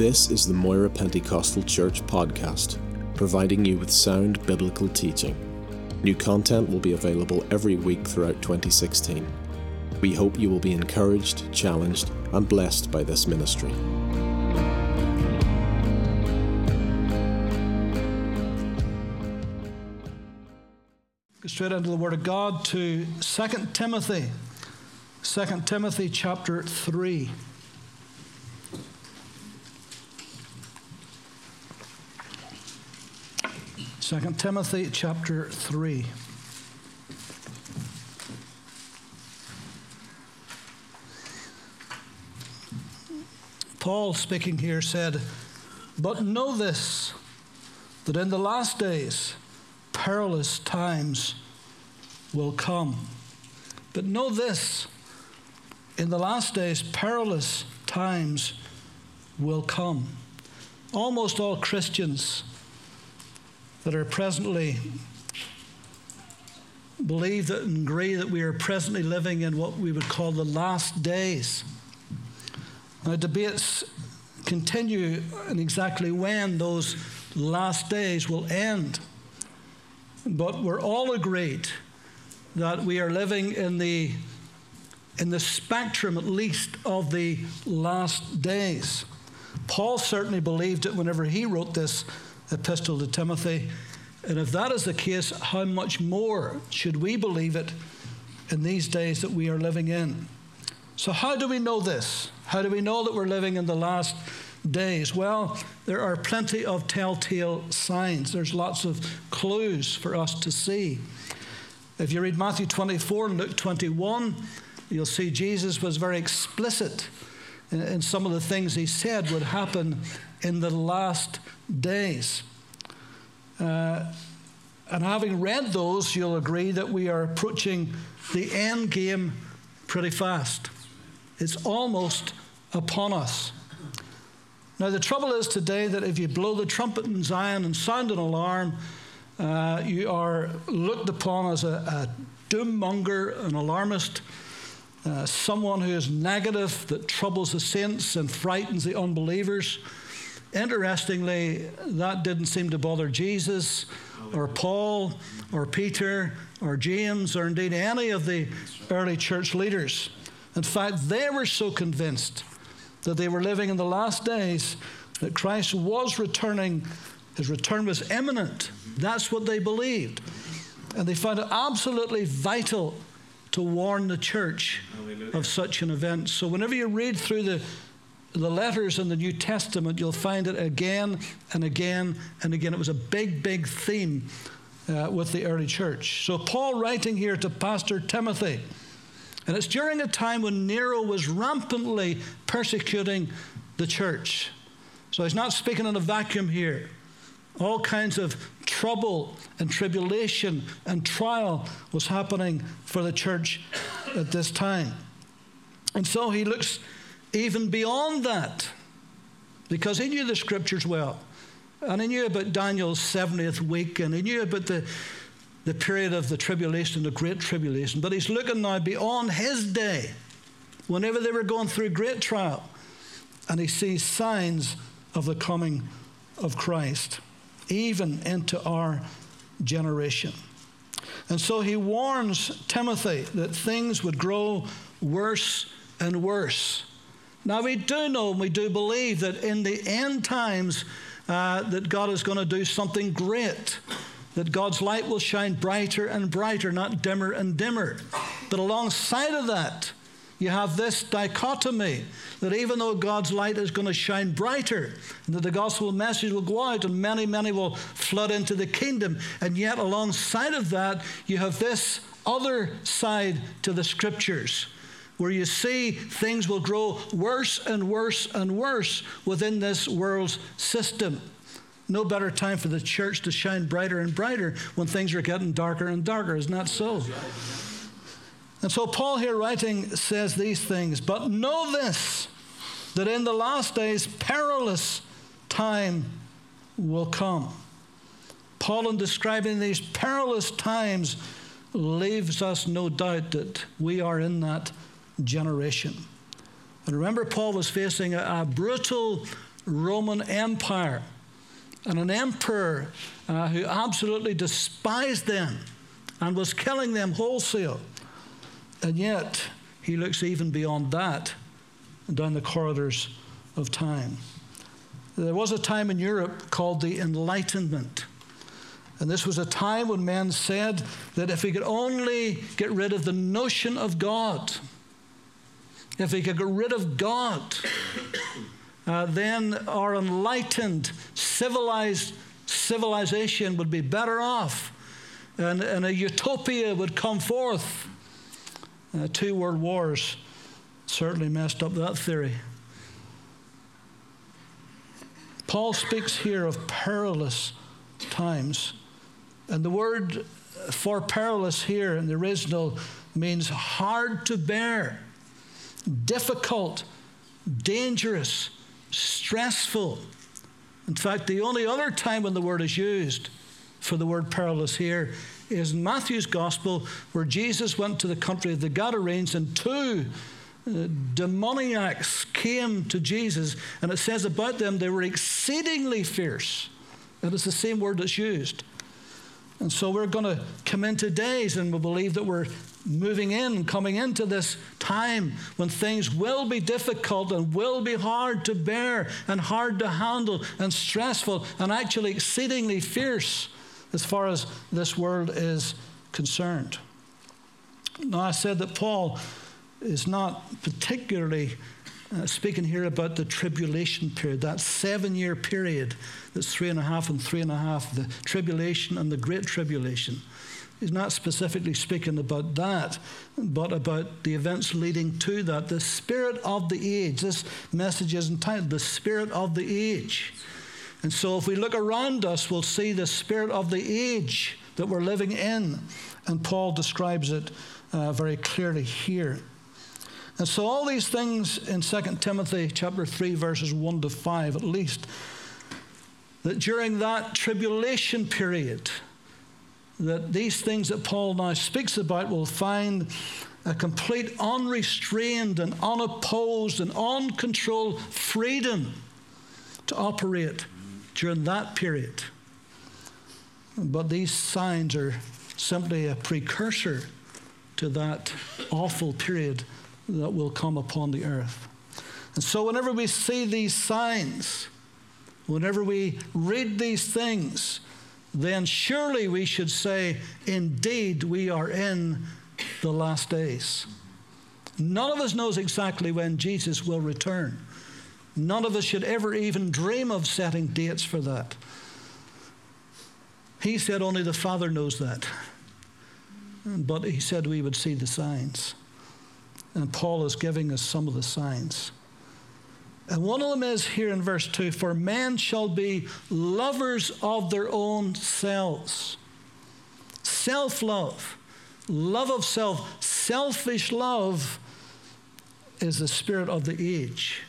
This is the Moira Pentecostal Church podcast, providing you with sound biblical teaching. New content will be available every week throughout 2016. We hope you will be encouraged, challenged, and blessed by this ministry. Go straight into the Word of God to 2 Timothy. 2 Timothy chapter 3. Second Timothy chapter 3. Paul speaking here said, But know this, that in the last days perilous times will come. But know this, in the last days perilous times will come. Almost all Christians that are presently believe that and agree that we are presently living in what we would call the last days. Now, debates continue on exactly when those last days will end. But we're all agreed that we are living in the, in the spectrum, at least, of the last days. Paul certainly believed it whenever he wrote this epistle to Timothy. And if that is the case, how much more should we believe it in these days that we are living in? So, how do we know this? How do we know that we're living in the last days? Well, there are plenty of telltale signs. There's lots of clues for us to see. If you read Matthew 24 and Luke 21, you'll see Jesus was very explicit in some of the things he said would happen in the last days. Uh, and having read those, you'll agree that we are approaching the end game pretty fast. It's almost upon us. Now, the trouble is today that if you blow the trumpet in Zion and sound an alarm, uh, you are looked upon as a, a doom monger, an alarmist, uh, someone who is negative, that troubles the saints and frightens the unbelievers. Interestingly, that didn't seem to bother Jesus or Paul or Peter or James or indeed any of the early church leaders. In fact, they were so convinced that they were living in the last days that Christ was returning, his return was imminent. That's what they believed. And they found it absolutely vital to warn the church Hallelujah. of such an event. So, whenever you read through the, the letters in the New Testament, you'll find it again and again and again. It was a big, big theme uh, with the early church. So, Paul writing here to Pastor Timothy, and it's during a time when Nero was rampantly persecuting the church. So he's not speaking in a vacuum here. All kinds of trouble and tribulation and trial was happening for the church at this time. And so he looks even beyond that because he knew the scriptures well. And he knew about Daniel's 70th week and he knew about the the period of the tribulation, the great tribulation, but he's looking now beyond his day, whenever they were going through great trial, and he sees signs of the coming of Christ, even into our generation. And so he warns Timothy that things would grow worse and worse. Now we do know and we do believe that in the end times uh, that God is going to do something great that God's light will shine brighter and brighter, not dimmer and dimmer. But alongside of that, you have this dichotomy that even though God's light is going to shine brighter, and that the gospel message will go out and many, many will flood into the kingdom, and yet alongside of that, you have this other side to the scriptures where you see things will grow worse and worse and worse within this world's system no better time for the church to shine brighter and brighter when things are getting darker and darker. Isn't that so? And so Paul here writing says these things, but know this, that in the last days perilous time will come. Paul, in describing these perilous times, leaves us no doubt that we are in that generation. And remember, Paul was facing a, a brutal Roman Empire and an emperor uh, who absolutely despised them and was killing them wholesale. And yet, he looks even beyond that down the corridors of time. There was a time in Europe called the Enlightenment. And this was a time when men said that if we could only get rid of the notion of God, if we could get rid of God, uh, then our enlightened, civilized civilization would be better off and, and a utopia would come forth. Uh, two world wars certainly messed up that theory. Paul speaks here of perilous times. And the word for perilous here in the original means hard to bear, difficult, dangerous, stressful. In fact, the only other time when the word is used for the word perilous here is Matthew's gospel, where Jesus went to the country of the Gadarenes and two uh, demoniacs came to Jesus, and it says about them they were exceedingly fierce. That is the same word that's used. And so we're going to come into days and we believe that we're moving in, coming into this time when things will be difficult and will be hard to bear and hard to handle and stressful and actually exceedingly fierce as far as this world is concerned. Now, I said that Paul is not particularly uh, speaking here about the tribulation period, that seven year period that's three and a half and three and a half, the tribulation and the great tribulation. He's not specifically speaking about that, but about the events leading to that. The spirit of the age. This message is entitled The Spirit of the Age. And so, if we look around us, we'll see the spirit of the age that we're living in. And Paul describes it uh, very clearly here. And so, all these things in 2 Timothy chapter 3, verses 1 to 5, at least, that during that tribulation period, that these things that Paul now speaks about will find a complete unrestrained and unopposed and uncontrolled freedom to operate during that period. But these signs are simply a precursor to that awful period that will come upon the earth. And so, whenever we see these signs, whenever we read these things, then surely we should say, Indeed, we are in the last days. None of us knows exactly when Jesus will return. None of us should ever even dream of setting dates for that. He said only the Father knows that. But he said we would see the signs. And Paul is giving us some of the signs. And one of them is here in verse 2 For men shall be lovers of their own selves. Self love, love of self, selfish love is the spirit of the age.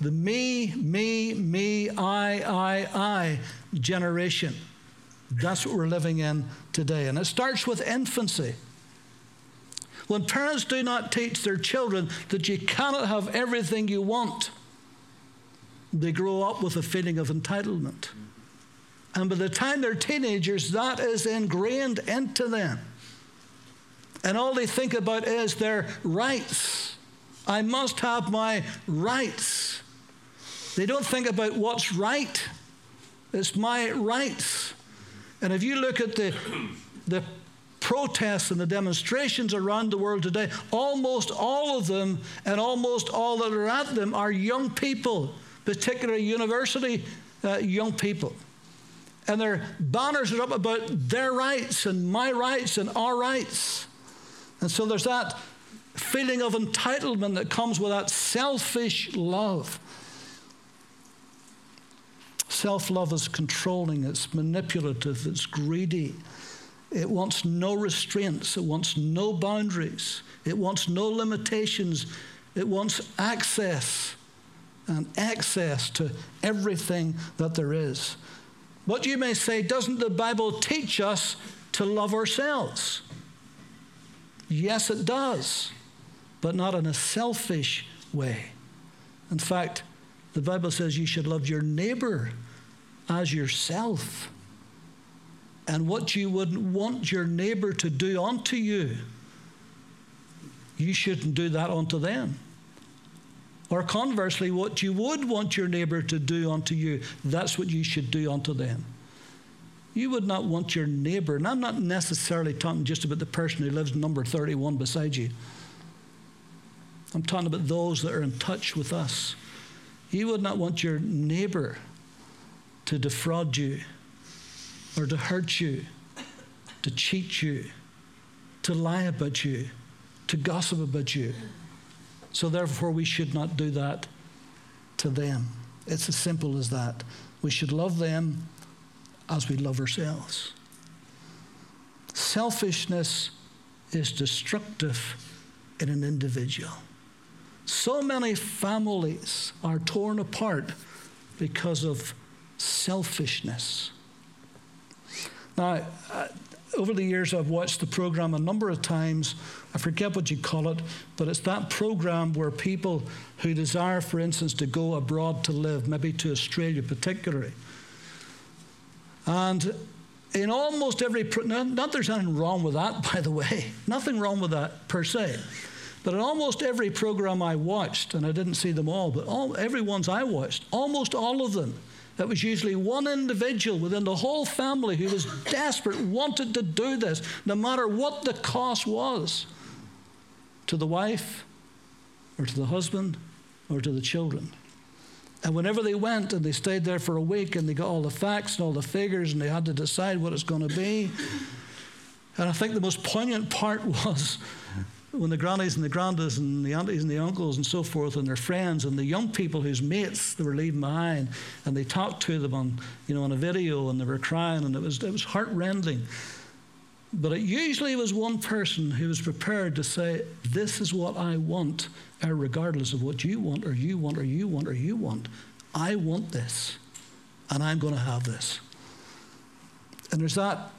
The me, me, me, I, I, I generation. That's what we're living in today. And it starts with infancy. When parents do not teach their children that you cannot have everything you want, they grow up with a feeling of entitlement. And by the time they're teenagers, that is ingrained into them. And all they think about is their rights. I must have my rights. They don't think about what's right. It's my rights. And if you look at the, the protests and the demonstrations around the world today, almost all of them and almost all that are at them are young people, particularly university uh, young people. And their banners are up about their rights and my rights and our rights. And so there's that feeling of entitlement that comes with that selfish love. Self love is controlling, it's manipulative, it's greedy. It wants no restraints, it wants no boundaries, it wants no limitations, it wants access and access to everything that there is. But you may say, doesn't the Bible teach us to love ourselves? Yes, it does, but not in a selfish way. In fact, The Bible says you should love your neighbor as yourself. And what you wouldn't want your neighbor to do unto you, you shouldn't do that unto them. Or conversely, what you would want your neighbor to do unto you, that's what you should do unto them. You would not want your neighbor, and I'm not necessarily talking just about the person who lives number 31 beside you. I'm talking about those that are in touch with us. You would not want your neighbor to defraud you or to hurt you, to cheat you, to lie about you, to gossip about you. So, therefore, we should not do that to them. It's as simple as that. We should love them as we love ourselves. Selfishness is destructive in an individual. So many families are torn apart because of selfishness. Now, over the years, I've watched the program a number of times. I forget what you call it, but it's that program where people who desire, for instance, to go abroad to live, maybe to Australia particularly, and in almost every, not, not there's anything wrong with that, by the way, nothing wrong with that per se. But in almost every program I watched, and I didn't see them all, but all, every ones I watched, almost all of them, it was usually one individual within the whole family who was desperate, wanted to do this, no matter what the cost was to the wife, or to the husband, or to the children. And whenever they went and they stayed there for a week and they got all the facts and all the figures and they had to decide what it's going to be. And I think the most poignant part was when the grannies and the grandas and the aunties and the uncles and so forth and their friends and the young people whose mates they were leaving behind and they talked to them on you know on a video and they were crying and it was it was heartrending. But it usually was one person who was prepared to say, This is what I want, regardless of what you want, or you want, or you want, or you want. I want this, and I'm going to have this. And there's that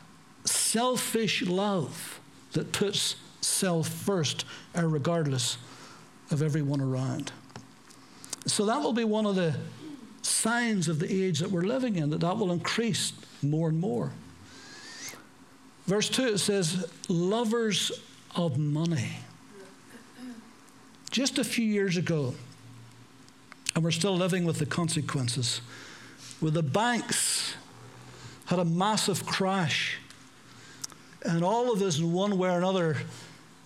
selfish love that puts self first, uh, regardless of everyone around. So that will be one of the signs of the age that we're living in, that that will increase more and more. Verse 2 it says, lovers of money. Just a few years ago, and we're still living with the consequences, where the banks had a massive crash, and all of us in one way or another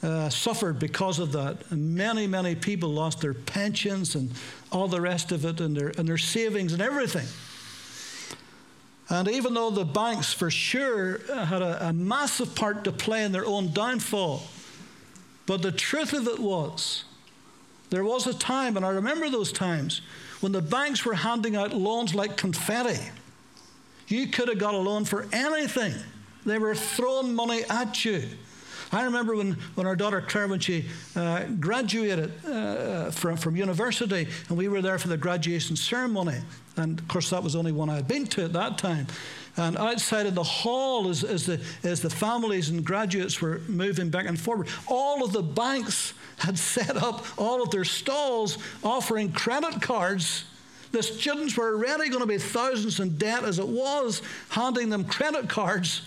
uh, suffered because of that. Many, many people lost their pensions and all the rest of it, and their, and their savings and everything. And even though the banks for sure had a, a massive part to play in their own downfall, but the truth of it was, there was a time, and I remember those times, when the banks were handing out loans like confetti. You could have got a loan for anything. They were throwing money at you. I remember when, when our daughter Claire, when she uh, graduated uh, from, from university, and we were there for the graduation ceremony. And of course, that was only one I had been to at that time. And outside of the hall, as, as, the, as the families and graduates were moving back and forward, all of the banks had set up all of their stalls offering credit cards. The students were already going to be thousands in debt as it was, handing them credit cards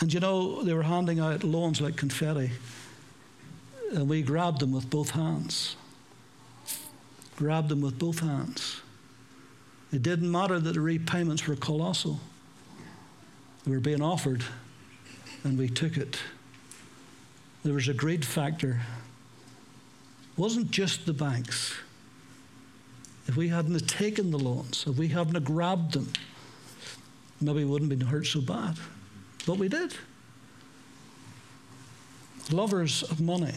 and you know, they were handing out loans like confetti. And we grabbed them with both hands. Grabbed them with both hands. It didn't matter that the repayments were colossal. They were being offered, and we took it. There was a great factor. It wasn't just the banks. If we hadn't taken the loans, if we hadn't grabbed them, maybe we wouldn't have been hurt so bad. But we did. Lovers of money.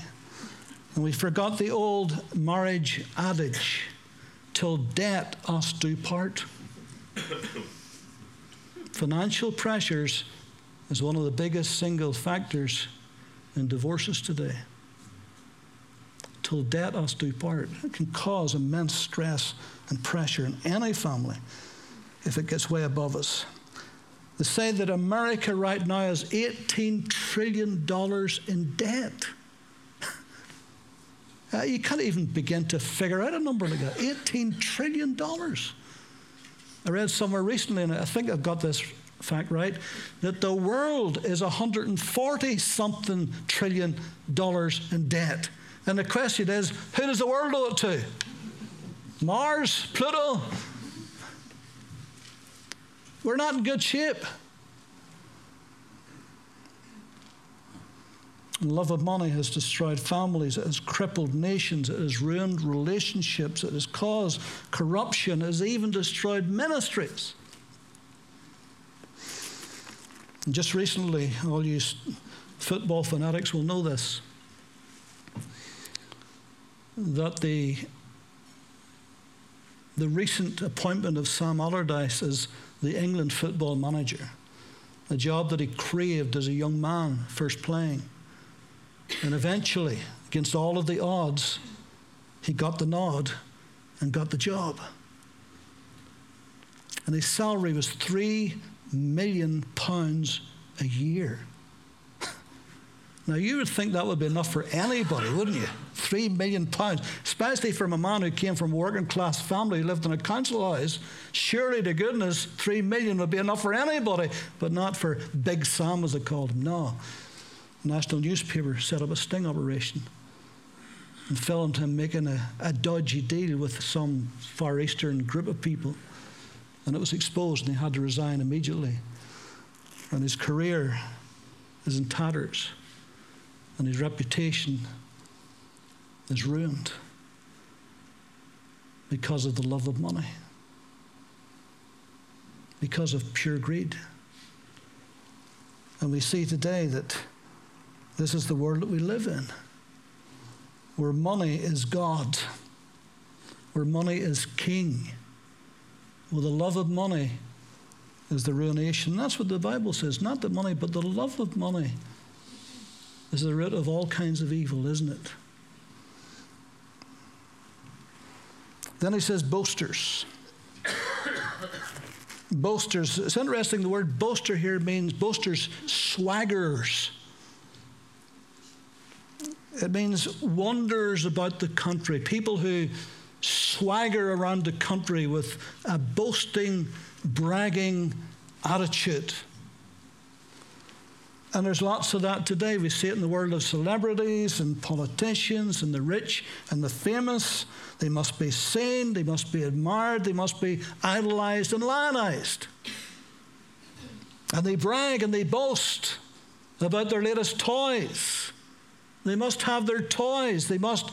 And we forgot the old marriage adage till debt us do part. Financial pressures is one of the biggest single factors in divorces today. Till debt us do part. It can cause immense stress and pressure in any family if it gets way above us. They say that America right now has $18 trillion in debt. Uh, you can't even begin to figure out a number like that. $18 trillion. I read somewhere recently, and I think I've got this fact right, that the world is 140 something trillion dollars in debt. And the question is who does the world owe it to? Mars? Pluto? We're not in good shape. love of money has destroyed families, it has crippled nations, it has ruined relationships, it has caused corruption, it has even destroyed ministries. And just recently, all you football fanatics will know this that the, the recent appointment of Sam Allardyce as the England football manager, a job that he craved as a young man first playing, and eventually, against all of the odds, he got the nod and got the job. And his salary was three million pounds a year. Now, you would think that would be enough for anybody, wouldn't you? Three million pounds, especially from a man who came from a working class family, who lived in a council house. Surely to goodness, three million would be enough for anybody, but not for Big Sam, as they called him. No national newspaper set up a sting operation and filmed him making a, a dodgy deal with some Far Eastern group of people. And it was exposed, and he had to resign immediately. And his career is in tatters, and his reputation is ruined because of the love of money, because of pure greed. And we see today that this is the world that we live in, where money is God, where money is king, where the love of money is the ruination. That's what the Bible says. Not the money, but the love of money is the root of all kinds of evil, isn't it? Then he says, boasters. boasters. It's interesting, the word boaster here means boasters, swaggerers. It means wonders about the country, people who swagger around the country with a boasting, bragging attitude. And there's lots of that today. We see it in the world of celebrities and politicians and the rich and the famous. They must be seen, they must be admired, they must be idolized and lionized. And they brag and they boast about their latest toys they must have their toys. They must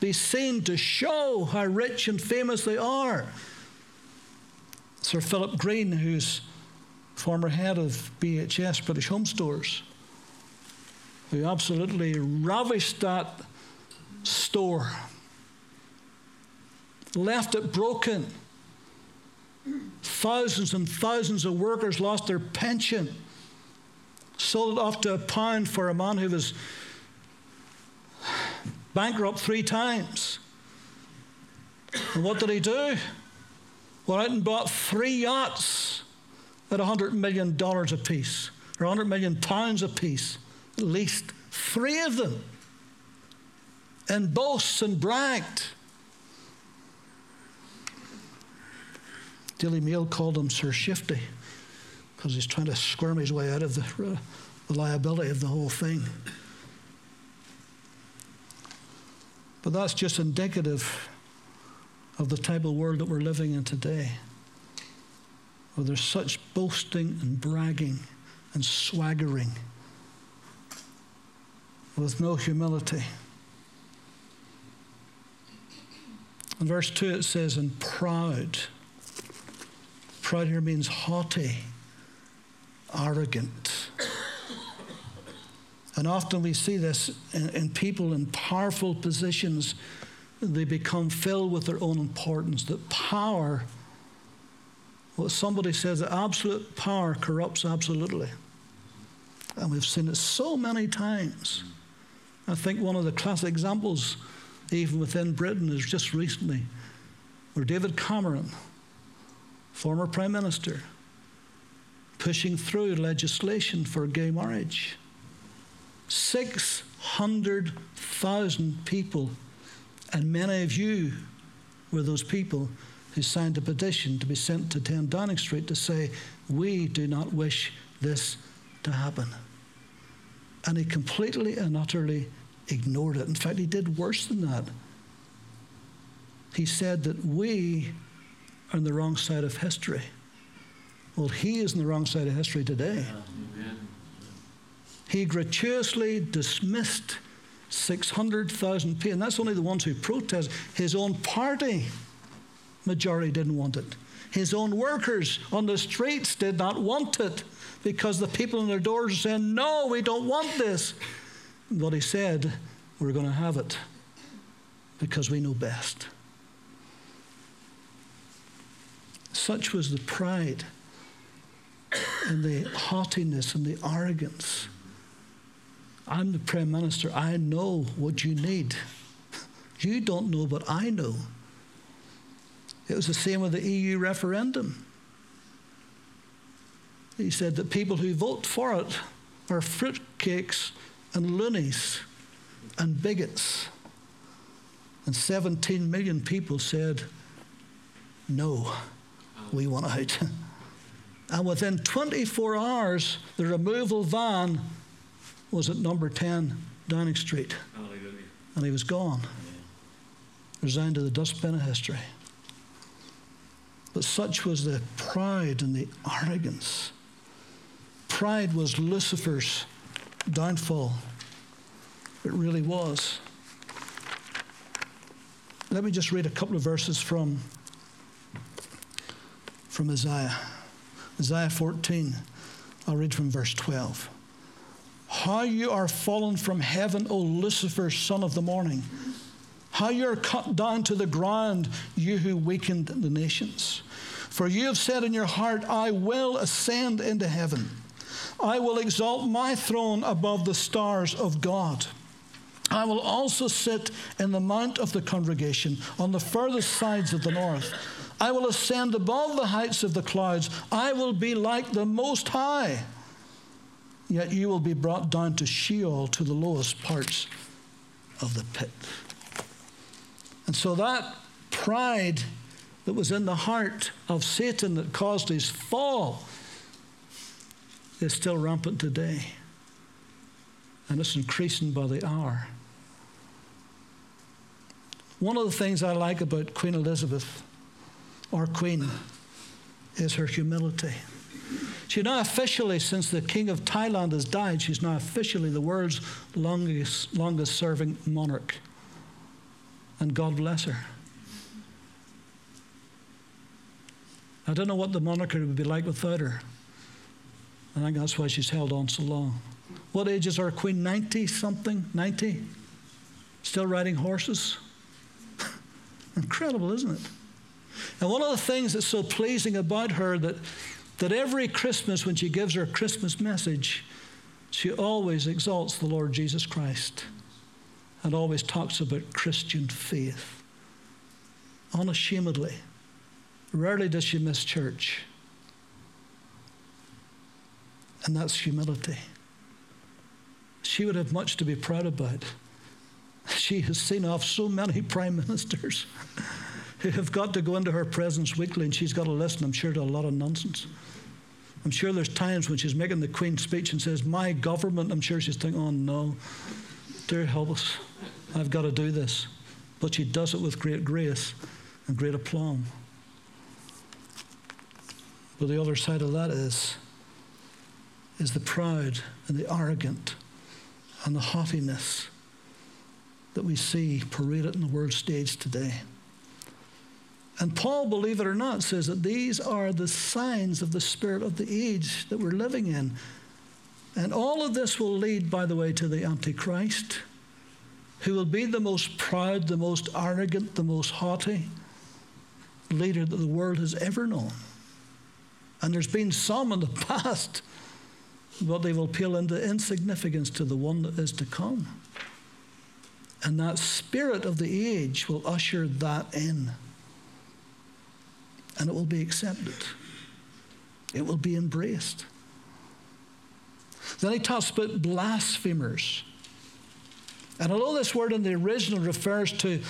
be seen to show how rich and famous they are. Sir Philip Green, who's former head of BHS, British Home Stores, who absolutely ravished that store, left it broken. Thousands and thousands of workers lost their pension, sold it off to a pound for a man who was bankrupt three times. And what did he do? Went out and bought three yachts at $100 million apiece, or 100 million pounds apiece, at least three of them, and boasts and bragged. Daily Mail called him Sir Shifty because he's trying to squirm his way out of the, uh, the liability of the whole thing. But that's just indicative of the type of world that we're living in today, where there's such boasting and bragging and swaggering with no humility. In verse 2, it says, and proud. Proud here means haughty, arrogant. And often we see this in, in, people in powerful positions. They become filled with their own importance. That power, what somebody says, that absolute power corrupts absolutely. And we've seen it so many times. I think one of the classic examples, even within Britain, is just recently where David Cameron, former Prime Minister, pushing through legislation for gay marriage 600,000 people And many of you were those people who signed a petition to be sent to 10 Downing Street to say, We do not wish this to happen. And he completely and utterly ignored it. In fact, he did worse than that. He said that we are on the wrong side of history. Well, he is on the wrong side of history today. He gratuitously dismissed 600,000 people, and that's only the ones who protest. His own party majority didn't want it. His own workers on the streets did not want it because the people in their doors were saying, No, we don't want this. But he said, We're going to have it because we know best. Such was the pride and the haughtiness and the arrogance. I'm the Prime Minister. I know what you need. You don't know, but I know. It was the same with the EU referendum. He said that people who vote for it are fruitcakes and loonies and bigots. And 17 million people said, no, we want out. and within 24 hours, the removal van was at number 10 Downing Street. Hallelujah. And he was gone. Resigned to the dustbin of history. But such was the pride and the arrogance. Pride was Lucifer's downfall. It really was. Let me just read a couple of verses from, from Isaiah. Isaiah 14. I'll read from verse 12. How you are fallen from heaven, O Lucifer, son of the morning. How you are cut down to the ground, you who weakened the nations. For you have said in your heart, I will ascend into heaven. I will exalt my throne above the stars of God. I will also sit in the mount of the congregation on the furthest sides of the north. I will ascend above the heights of the clouds. I will be like the Most High. Yet you will be brought down to Sheol, to the lowest parts of the pit. And so that pride that was in the heart of Satan that caused his fall is still rampant today. And it's increasing by the hour. One of the things I like about Queen Elizabeth, our Queen, is her humility. She's now officially, since the King of Thailand has died, she's now officially the world's longest, longest serving monarch. And God bless her. I don't know what the moniker would be like without her. I think that's why she's held on so long. What age is our queen? 90 something? 90? Still riding horses? Incredible, isn't it? And one of the things that's so pleasing about her that, that every Christmas, when she gives her Christmas message, she always exalts the Lord Jesus Christ and always talks about Christian faith. Unashamedly. Rarely does she miss church. And that's humility. She would have much to be proud about. She has seen off so many prime ministers who have got to go into her presence weekly, and she's got to listen, I'm sure, to a lot of nonsense. I'm sure there's times when she's making the Queen's speech and says, My government, I'm sure she's thinking, Oh no, dear help us, I've got to do this. But she does it with great grace and great aplomb. But the other side of that is, is the proud and the arrogant and the haughtiness that we see paraded in the world stage today. And Paul, believe it or not, says that these are the signs of the spirit of the age that we're living in. And all of this will lead, by the way, to the Antichrist, who will be the most proud, the most arrogant, the most haughty leader that the world has ever known. And there's been some in the past, but they will pale into insignificance to the one that is to come. And that spirit of the age will usher that in. And it will be accepted, it will be embraced. Then he talks about blasphemers. And although this word in the original refers to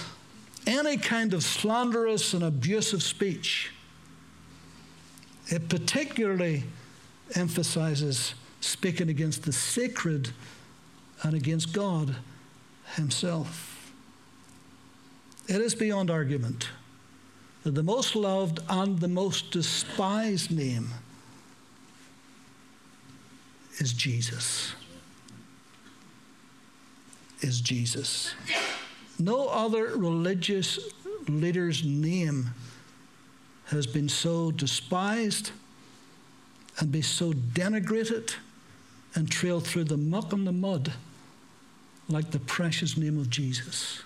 any kind of slanderous and abusive speech. It particularly emphasizes speaking against the sacred and against God Himself. It is beyond argument that the most loved and the most despised name is Jesus. Is Jesus. No other religious leader's name has been so despised and be so denigrated and trailed through the muck and the mud like the precious name of Jesus.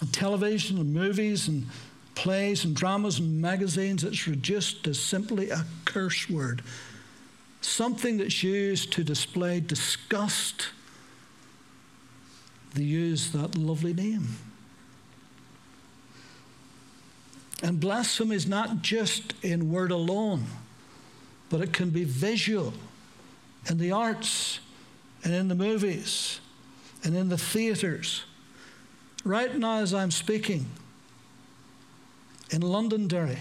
And television and movies and plays and dramas and magazines, it's reduced to simply a curse word. Something that's used to display disgust. They use that lovely name. And blasphemy is not just in word alone, but it can be visual in the arts and in the movies and in the theatres. Right now, as I'm speaking, in Londonderry,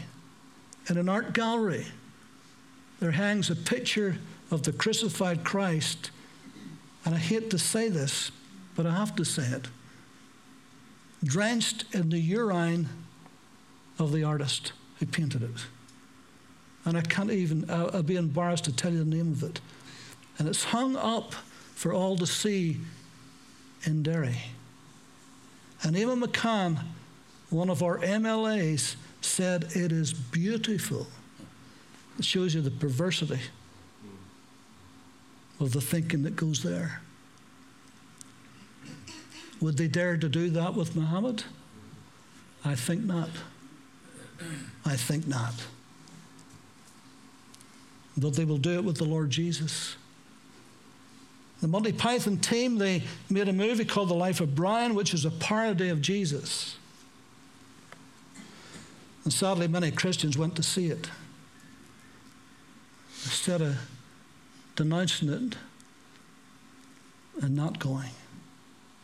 in an art gallery, there hangs a picture of the crucified Christ. And I hate to say this, but I have to say it. Drenched in the urine of the artist who painted it. And I can't even, I'll be embarrassed to tell you the name of it. And it's hung up for all to see in Derry. And Eamonn McCann, one of our MLAs, said it is beautiful. It shows you the perversity of the thinking that goes there. Would they dare to do that with Muhammad? I think not. I think not. But they will do it with the Lord Jesus. The Monty Python team, they made a movie called The Life of Brian, which is a parody of Jesus. And sadly, many Christians went to see it. Instead of denouncing it and not going.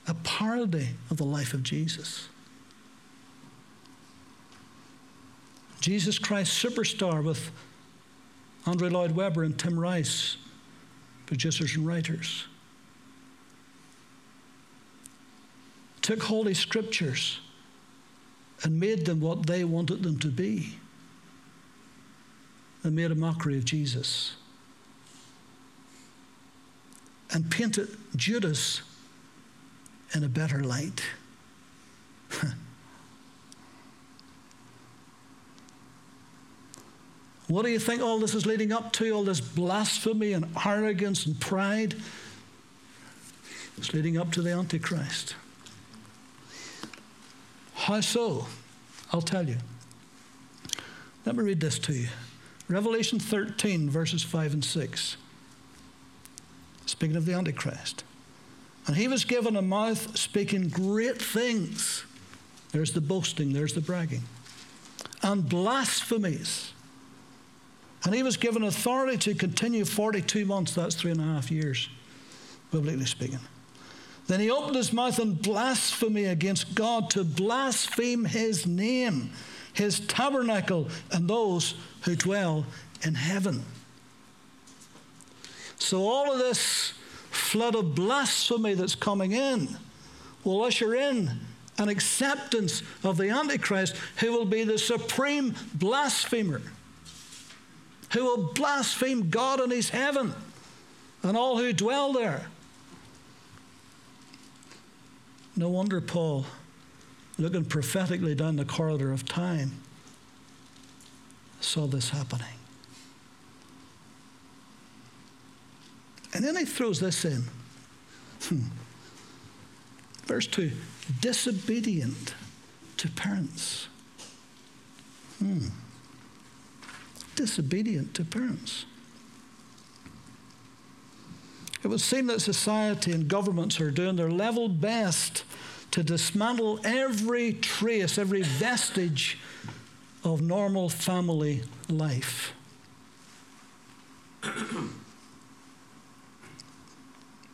A parody of the life of Jesus. Jesus Christ Superstar with Andrew Lloyd Webber and Tim Rice, producers and writers. Took Holy Scriptures and made them what they wanted them to be. And made a mockery of Jesus. And painted Judas in a better light. What do you think all this is leading up to? All this blasphemy and arrogance and pride? It's leading up to the Antichrist. How so? I'll tell you. Let me read this to you Revelation 13, verses 5 and 6. Speaking of the Antichrist. And he was given a mouth speaking great things. There's the boasting, there's the bragging. And blasphemies and he was given authority to continue 42 months, that's three and a half years, biblically speaking. Then he opened his mouth in blasphemy against God to blaspheme his name, his tabernacle, and those who dwell in heaven. So, all of this flood of blasphemy that's coming in will usher in an acceptance of the Antichrist, who will be the supreme blasphemer who will blaspheme God and his heaven and all who dwell there. No wonder Paul, looking prophetically down the corridor of time, saw this happening. And then he throws this in. Hmm. Verse 2 disobedient to parents. Hmm disobedient to parents. It would seem that society and governments are doing their level best to dismantle every trace, every vestige of normal family life.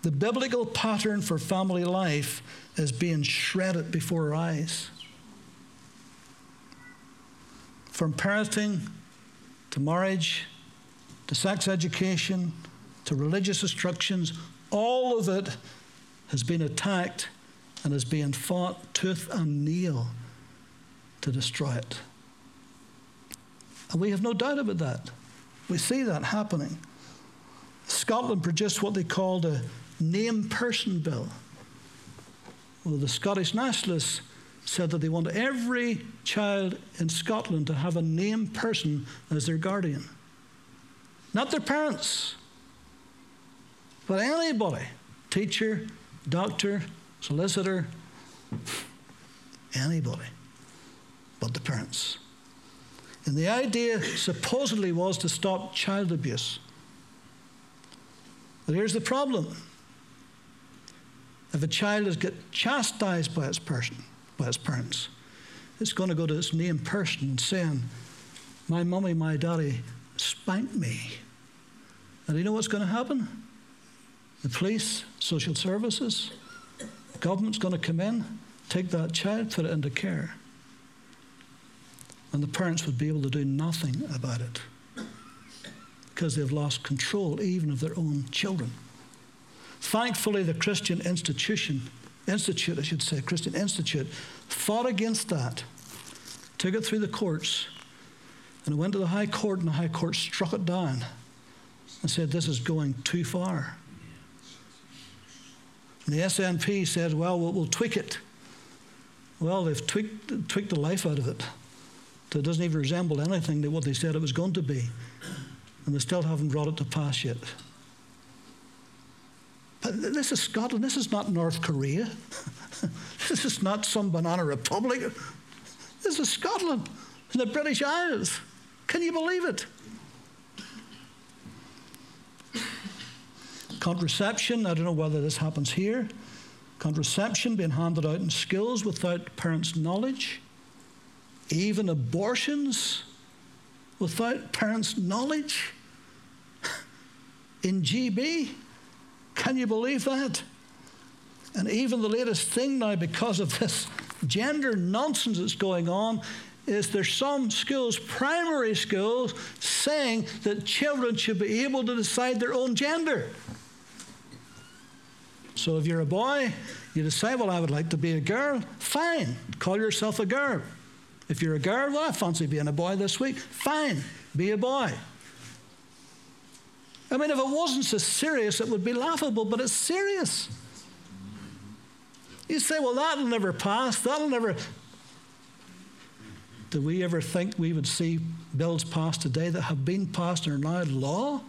The biblical pattern for family life is being shredded before our eyes. From parenting to marriage to sex education to religious instructions, all of it has been attacked and is being fought tooth and nail to destroy it. And we have no doubt about that. We see that happening. Scotland produced what they called a name person bill. Well, the Scottish nationalists said that they want every child in Scotland to have a name person as their guardian. Not their parents, but anybody teacher, doctor, solicitor, anybody but the parents. And the idea supposedly was to stop child abuse. But here's the problem if a child is get chastised by its person, by its parents, it's going to go to its name person and saying, My mummy, my daddy spanked me. And you know what's going to happen? The police, social services, government's going to come in, take that child, put it into care. And the parents would be able to do nothing about it because they've lost control even of their own children. Thankfully, the Christian institution, institute, I should say, Christian Institute, fought against that, took it through the courts, and it went to the High Court, and the High Court struck it down and said, This is going too far. And the SNP said, Well, we'll, we'll tweak it. Well, they've tweaked, tweaked the life out of it. It doesn't even resemble anything to what they said it was going to be. And they still haven't brought it to pass yet. But this is Scotland. This is not North Korea. this is not some banana republic. This is Scotland in the British Isles. Can you believe it? Contraception, I don't know whether this happens here. Contraception being handed out in schools without parents' knowledge. Even abortions without parents' knowledge. In GB. Can you believe that? And even the latest thing now, because of this gender nonsense that's going on, is there's some schools, primary schools, saying that children should be able to decide their own gender. So if you're a boy, you decide, well, I would like to be a girl, fine, call yourself a girl. If you're a girl, well, I fancy being a boy this week, fine, be a boy. I mean, if it wasn't so serious, it would be laughable, but it's serious. You say, well, that'll never pass, that'll never. Do we ever think we would see bills passed today that have been passed and are now law?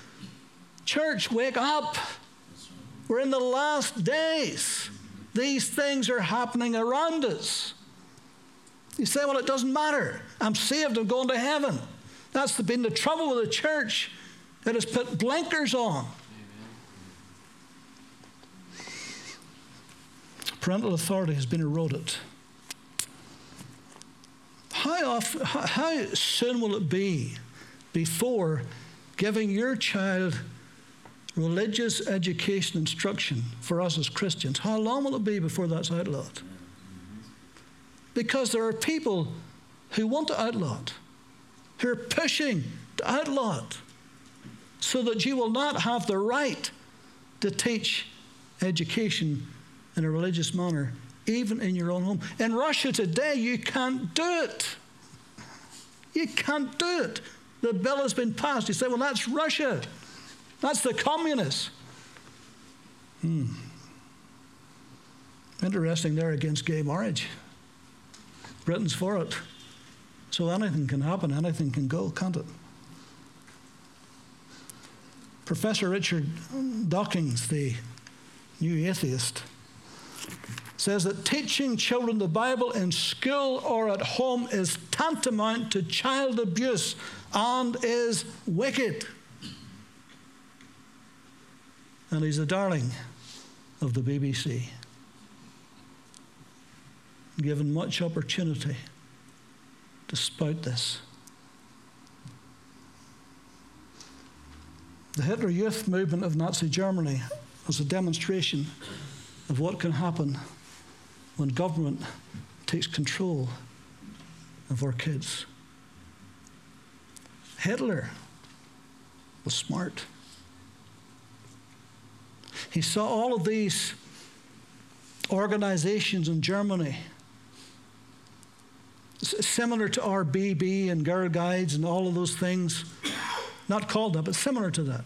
Church, wake up. We're in the last days. These things are happening around us. You say, well, it doesn't matter. I'm saved, I'm going to heaven. That's been the trouble with the church. It has put blinkers on. Parental authority has been eroded. How, often, how soon will it be before giving your child religious education instruction for us as Christians? How long will it be before that's outlawed? Because there are people who want to outlaw it, who are pushing to outlaw it so that you will not have the right to teach education in a religious manner, even in your own home. In Russia today, you can't do it. You can't do it. The bill has been passed. You say, well, that's Russia. That's the communists. Hmm. Interesting, they're against gay marriage. Britain's for it. So anything can happen, anything can go, can't it? Professor Richard Dawkins, the new atheist, says that teaching children the Bible in school or at home is tantamount to child abuse and is wicked. And he's a darling of the BBC, given much opportunity to spout this. The Hitler Youth movement of Nazi Germany was a demonstration of what can happen when government takes control of our kids. Hitler was smart. He saw all of these organizations in Germany, similar to RBB and Girl Guides and all of those things, not called that, but similar to that.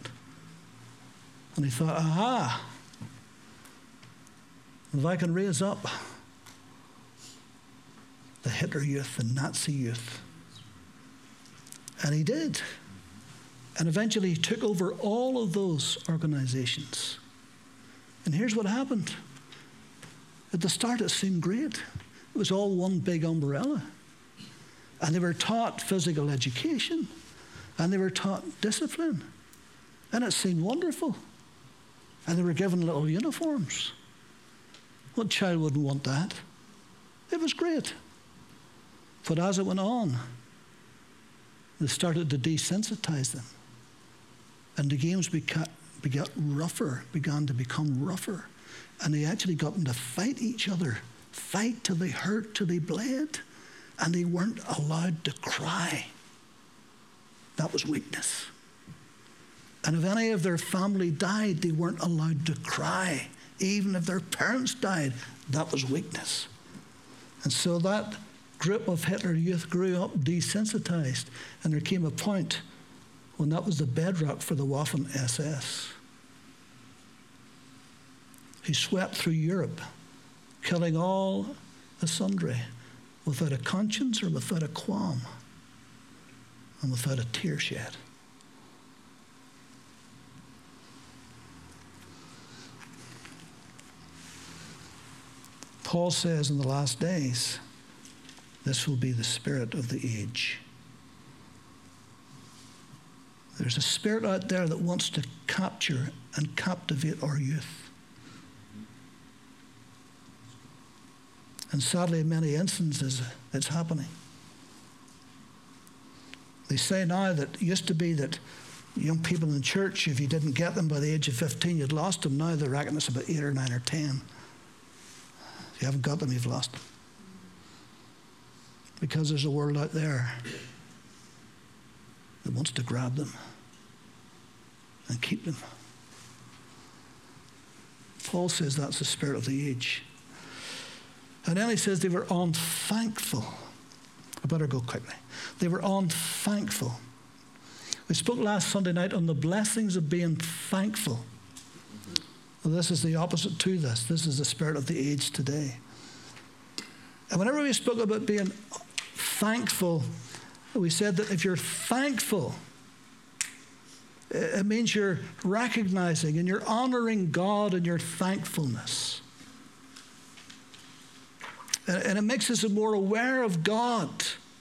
And he thought, aha, if I can raise up the Hitler youth, the Nazi youth. And he did. And eventually he took over all of those organizations. And here's what happened. At the start, it seemed great. It was all one big umbrella. And they were taught physical education, and they were taught discipline. And it seemed wonderful. And they were given little uniforms. What child wouldn't want that? It was great. But as it went on, they started to desensitize them. And the games beca- begot rougher, began to become rougher. And they actually got them to fight each other, fight till they hurt, till they bled. And they weren't allowed to cry. That was weakness. And if any of their family died, they weren't allowed to cry. Even if their parents died, that was weakness. And so that group of Hitler youth grew up desensitized, and there came a point when that was the bedrock for the Waffen SS. He swept through Europe, killing all the sundry without a conscience or without a qualm and without a tear shed. Paul says in the last days, this will be the spirit of the age. There's a spirit out there that wants to capture and captivate our youth. And sadly, in many instances, it's happening. They say now that it used to be that young people in church, if you didn't get them by the age of 15, you'd lost them. Now they reckon it's about 8 or 9 or 10. If you haven't got them, you've lost them because there's a world out there that wants to grab them and keep them. Paul says that's the spirit of the age. And then he says they were unthankful. I better go quickly. They were unthankful. We spoke last Sunday night on the blessings of being thankful. Well, this is the opposite to this. This is the spirit of the age today. And whenever we spoke about being thankful, we said that if you're thankful, it means you're recognizing and you're honoring God in your thankfulness. And it makes us more aware of God,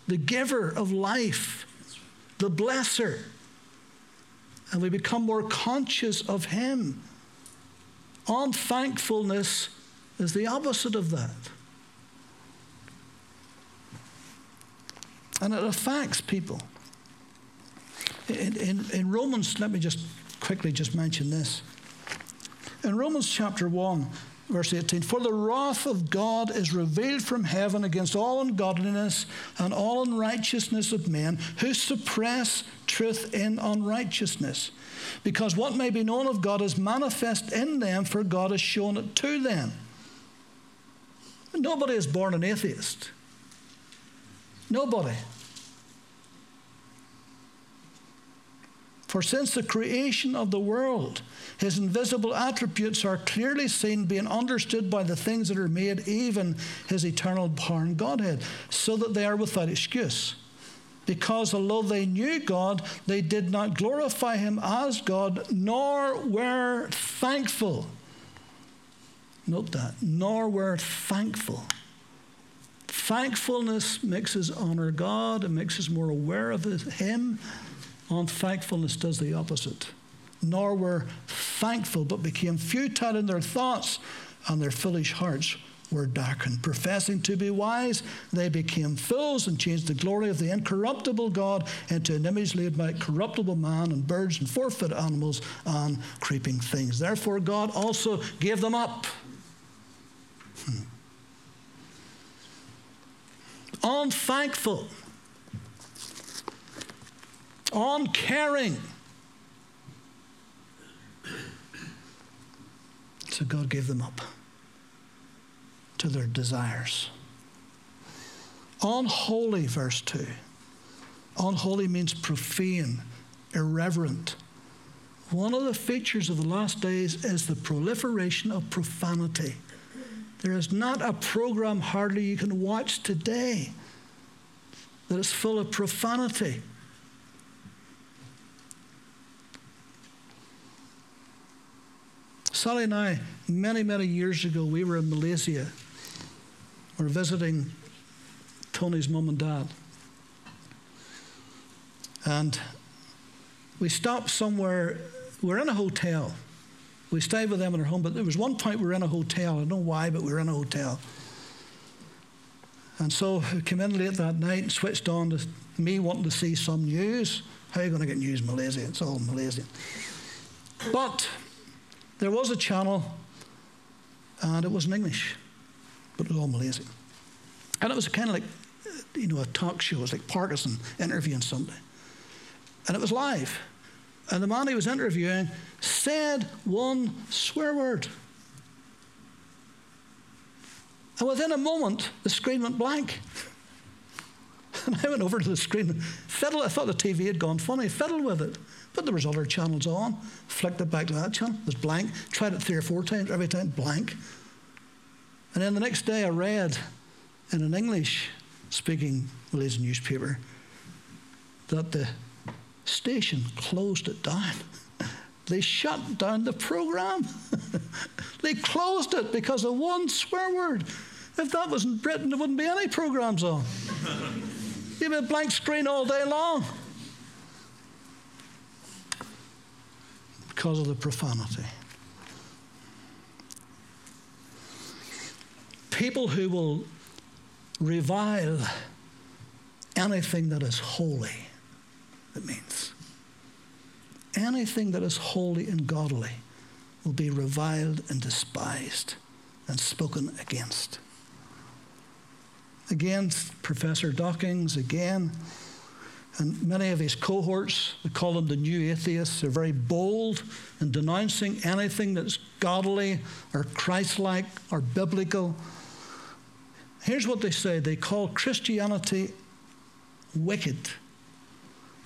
the giver of life, the blesser. And we become more conscious of Him. Unthankfulness is the opposite of that. And it affects people. In, in, in Romans, let me just quickly just mention this. In Romans chapter 1, verse 18 For the wrath of God is revealed from heaven against all ungodliness and all unrighteousness of men who suppress truth in unrighteousness. Because what may be known of God is manifest in them, for God has shown it to them. Nobody is born an atheist. Nobody. For since the creation of the world, his invisible attributes are clearly seen, being understood by the things that are made, even his eternal power and Godhead, so that they are without excuse. Because although they knew God, they did not glorify him as God, nor were thankful. Note that, nor were thankful. Thankfulness makes us honor God, it makes us more aware of Him Unthankfulness does the opposite. Nor were thankful, but became futile in their thoughts, and their foolish hearts were darkened. Professing to be wise, they became fools and changed the glory of the incorruptible God into an image made by corruptible man and birds and four footed animals and creeping things. Therefore, God also gave them up. Hmm. Unthankful, uncaring. So God gave them up to their desires. Unholy, verse 2. Unholy means profane, irreverent. One of the features of the last days is the proliferation of profanity. There is not a program hardly you can watch today that is full of profanity. Sally and I, many, many years ago, we were in Malaysia We were visiting Tony's mum and dad. And we stopped somewhere, We're in a hotel. We stayed with them in their home, but there was one point we were in a hotel. I don't know why, but we were in a hotel. And so we came in late that night and switched on to me wanting to see some news. How are you going to get news in Malaysia? It's all Malaysian. But there was a channel, and it was in English but it was all Malaysian. And it was kind of like, you know, a talk show. It was like Parkinson interviewing somebody. And it was live. And the man he was interviewing said one swear word. And within a moment, the screen went blank. And I went over to the screen, fiddled. I thought the TV had gone funny, fiddled with it. But there was other channels on. Flicked it back to that channel, it was blank. Tried it three or four times, every time blank. And then the next day I read in an English speaking Malaysian newspaper that the station closed it down. They shut down the program. they closed it because of one swear word. If that wasn't Britain, there wouldn't be any programs on. You'd be a blank screen all day long. Because of the profanity. people who will revile anything that is holy, it means. Anything that is holy and godly will be reviled and despised and spoken against. Again, Professor Dawkins, again, and many of his cohorts, we call them the new atheists, are very bold in denouncing anything that's godly or Christ like or biblical Here's what they say they call Christianity wicked,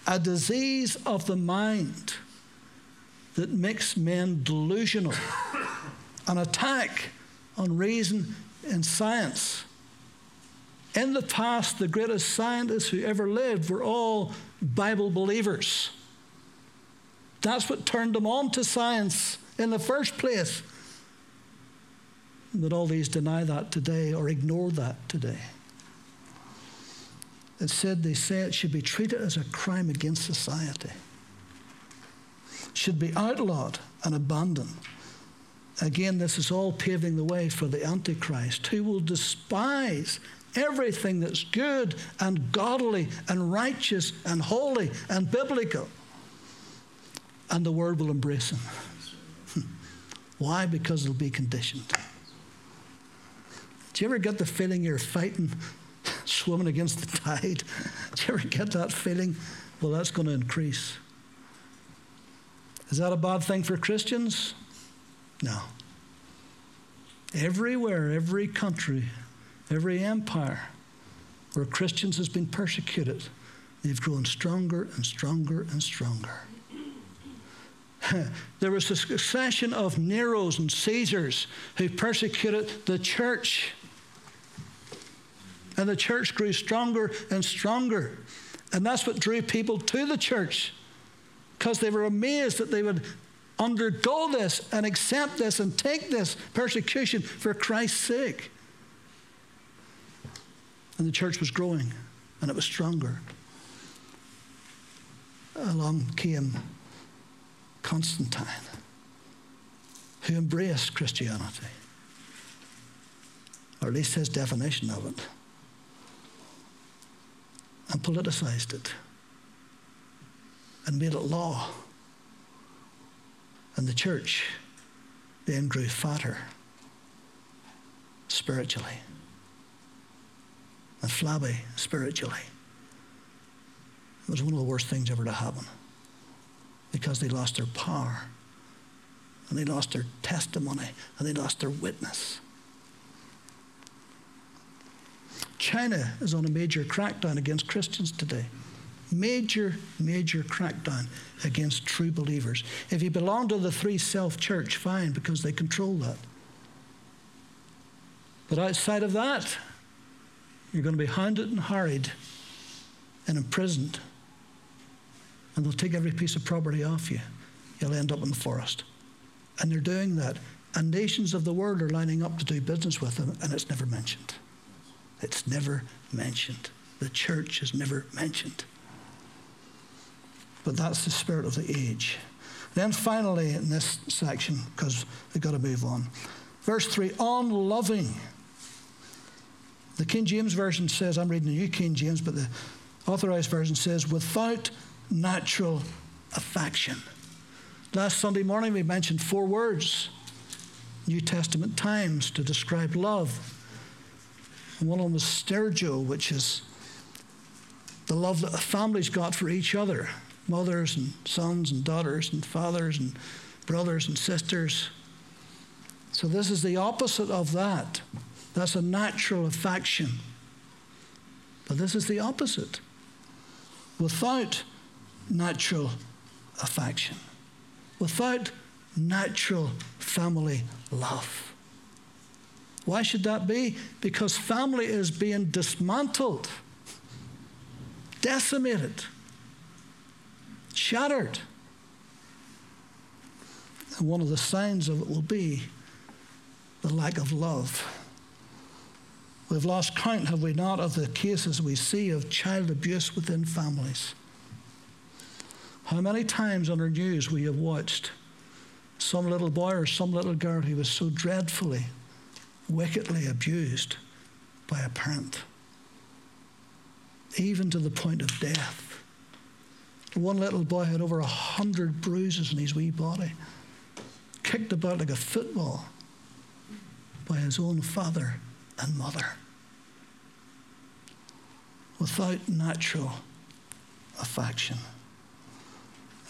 a disease of the mind that makes men delusional, an attack on reason and science. In the past, the greatest scientists who ever lived were all Bible believers. That's what turned them on to science in the first place. But all these deny that today or ignore that today. It said they say it should be treated as a crime against society, should be outlawed and abandoned. Again, this is all paving the way for the Antichrist, who will despise everything that's good and godly and righteous and holy and biblical. And the world will embrace him. Why? Because it'll be conditioned. Do you ever get the feeling you're fighting, swimming against the tide? Do you ever get that feeling? Well, that's going to increase. Is that a bad thing for Christians? No. Everywhere, every country, every empire where Christians has been persecuted, they've grown stronger and stronger and stronger. there was a succession of Neros and Caesars who persecuted the church. And the church grew stronger and stronger. And that's what drew people to the church because they were amazed that they would undergo this and accept this and take this persecution for Christ's sake. And the church was growing and it was stronger. Along came Constantine, who embraced Christianity or at least his definition of it, and politicized it and made it law. And the church then grew fatter spiritually and flabby spiritually. It was one of the worst things ever to happen because they lost their power and they lost their testimony and they lost their witness. China is on a major crackdown against Christians today. Major, major crackdown against true believers. If you belong to the Three Self Church, fine, because they control that. But outside of that, you're going to be hounded and harried and imprisoned. And they'll take every piece of property off you. You'll end up in the forest. And they're doing that. And nations of the world are lining up to do business with them, and it's never mentioned. It's never mentioned. The church is never mentioned. But that's the spirit of the age. Then finally, in this section, because we've got to move on, verse 3 on loving. The King James Version says, I'm reading the New King James, but the authorized version says, without natural affection. Last Sunday morning, we mentioned four words New Testament times to describe love. One of them was stergio, which is the love that a family's got for each other mothers and sons and daughters and fathers and brothers and sisters. So, this is the opposite of that. That's a natural affection. But this is the opposite. Without natural affection, without natural family love. Why should that be? Because family is being dismantled, decimated, shattered. And one of the signs of it will be the lack of love. We've lost count, have we not, of the cases we see of child abuse within families. How many times on our news we have watched some little boy or some little girl who was so dreadfully, wickedly abused by a parent, even to the point of death. One little boy had over a hundred bruises in his wee body, kicked about like a football by his own father and mother without natural affection.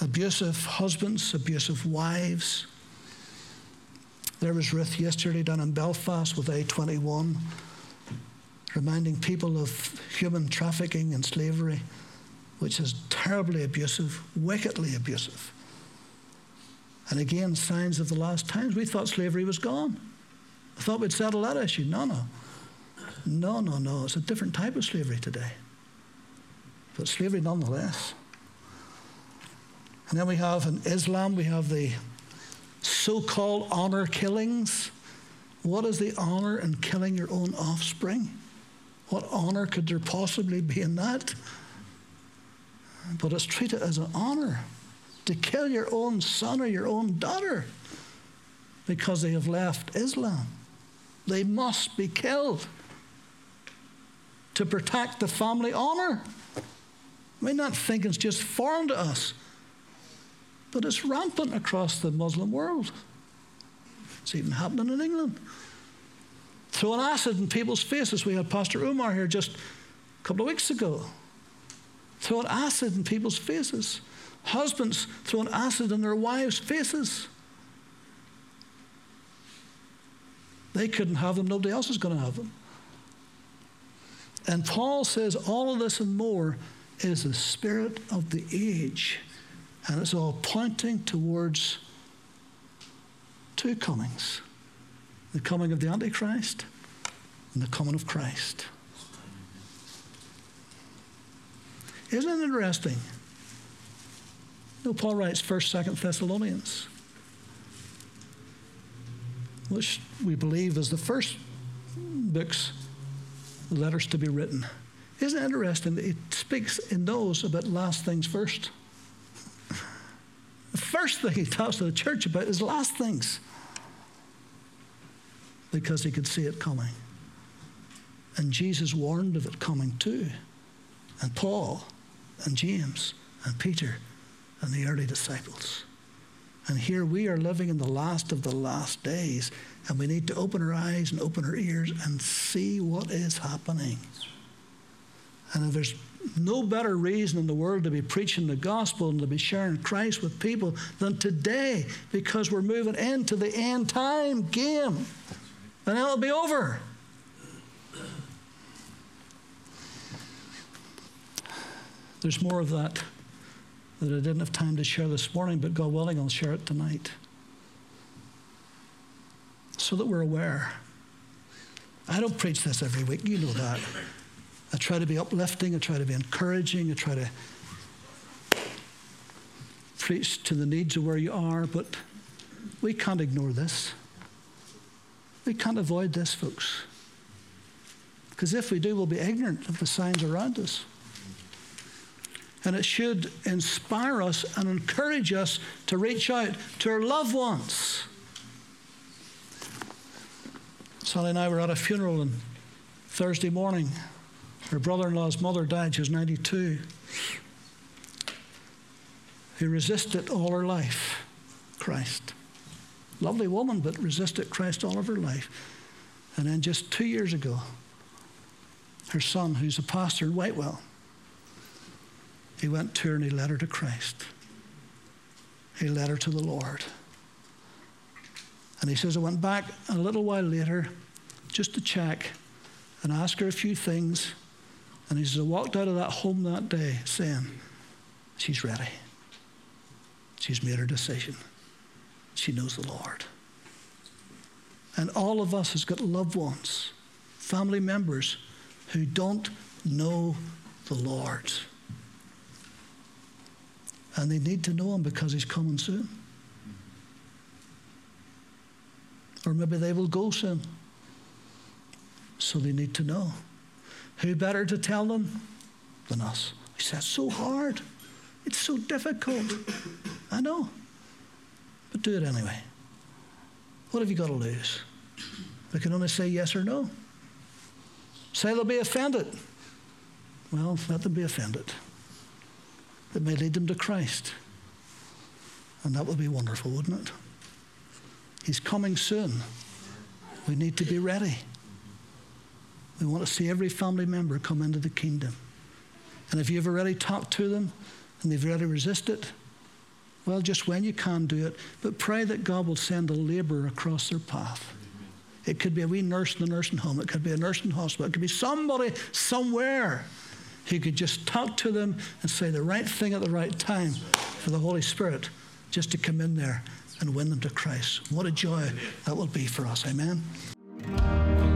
Abusive husbands, abusive wives. There was Ruth yesterday down in Belfast with A21, reminding people of human trafficking and slavery, which is terribly abusive, wickedly abusive. And again, signs of the last times. We thought slavery was gone. I thought we'd settle that issue. No, no. No, no, no. It's a different type of slavery today. But slavery nonetheless. And then we have in Islam, we have the so called honor killings. What is the honor in killing your own offspring? What honor could there possibly be in that? But it's treated as an honor to kill your own son or your own daughter because they have left Islam. They must be killed to protect the family honor. May not think it's just foreign to us, but it's rampant across the Muslim world. It's even happening in England. Throwing acid in people's faces. We had Pastor Umar here just a couple of weeks ago. Throwing acid in people's faces. Husbands throwing acid in their wives' faces. They couldn't have them, nobody else is going to have them. And Paul says all of this and more is the spirit of the age. And it's all pointing towards two comings the coming of the Antichrist and the coming of Christ. Isn't it interesting? You Paul writes 1st, 2nd Thessalonians which we believe is the first books, letters to be written. Isn't it interesting that it speaks in those about last things first? The first thing he talks to the church about is last things because he could see it coming. And Jesus warned of it coming too. And Paul and James and Peter and the early disciples. And here we are living in the last of the last days, and we need to open our eyes and open our ears and see what is happening. And if there's no better reason in the world to be preaching the gospel and to be sharing Christ with people than today, because we're moving into the end time game, and it'll be over. There's more of that that I didn't have time to share this morning, but God willing, I'll share it tonight. So that we're aware. I don't preach this every week, you know that. I try to be uplifting, I try to be encouraging, I try to preach to the needs of where you are, but we can't ignore this. We can't avoid this, folks. Because if we do, we'll be ignorant of the signs around us. And it should inspire us and encourage us to reach out to our loved ones. Sally and I were at a funeral on Thursday morning. Her brother in law's mother died, she was 92. Who resisted all her life Christ. Lovely woman, but resisted Christ all of her life. And then just two years ago, her son, who's a pastor in Whitewell, he went to her and he led her to Christ. He led her to the Lord. And he says, I went back a little while later just to check and ask her a few things. And says, I walked out of that home that day saying, She's ready. She's made her decision. She knows the Lord. And all of us has got loved ones, family members who don't know the Lord and they need to know him because he's coming soon. Or maybe they will go soon. So they need to know. Who better to tell them than us? He it's so hard. It's so difficult. I know. But do it anyway. What have you got to lose? We can only say yes or no. Say they'll be offended. Well, let them be offended It may lead them to Christ. And that would be wonderful, wouldn't it? He's coming soon. We need to be ready. We want to see every family member come into the kingdom. And if you've already talked to them and they've already resisted, well, just when you can do it, but pray that God will send a laborer across their path. It could be a wee nurse in the nursing home, it could be a nursing hospital, it could be somebody somewhere he could just talk to them and say the right thing at the right time for the Holy Spirit just to come in there and win them to Christ. What a joy that will be for us. Amen.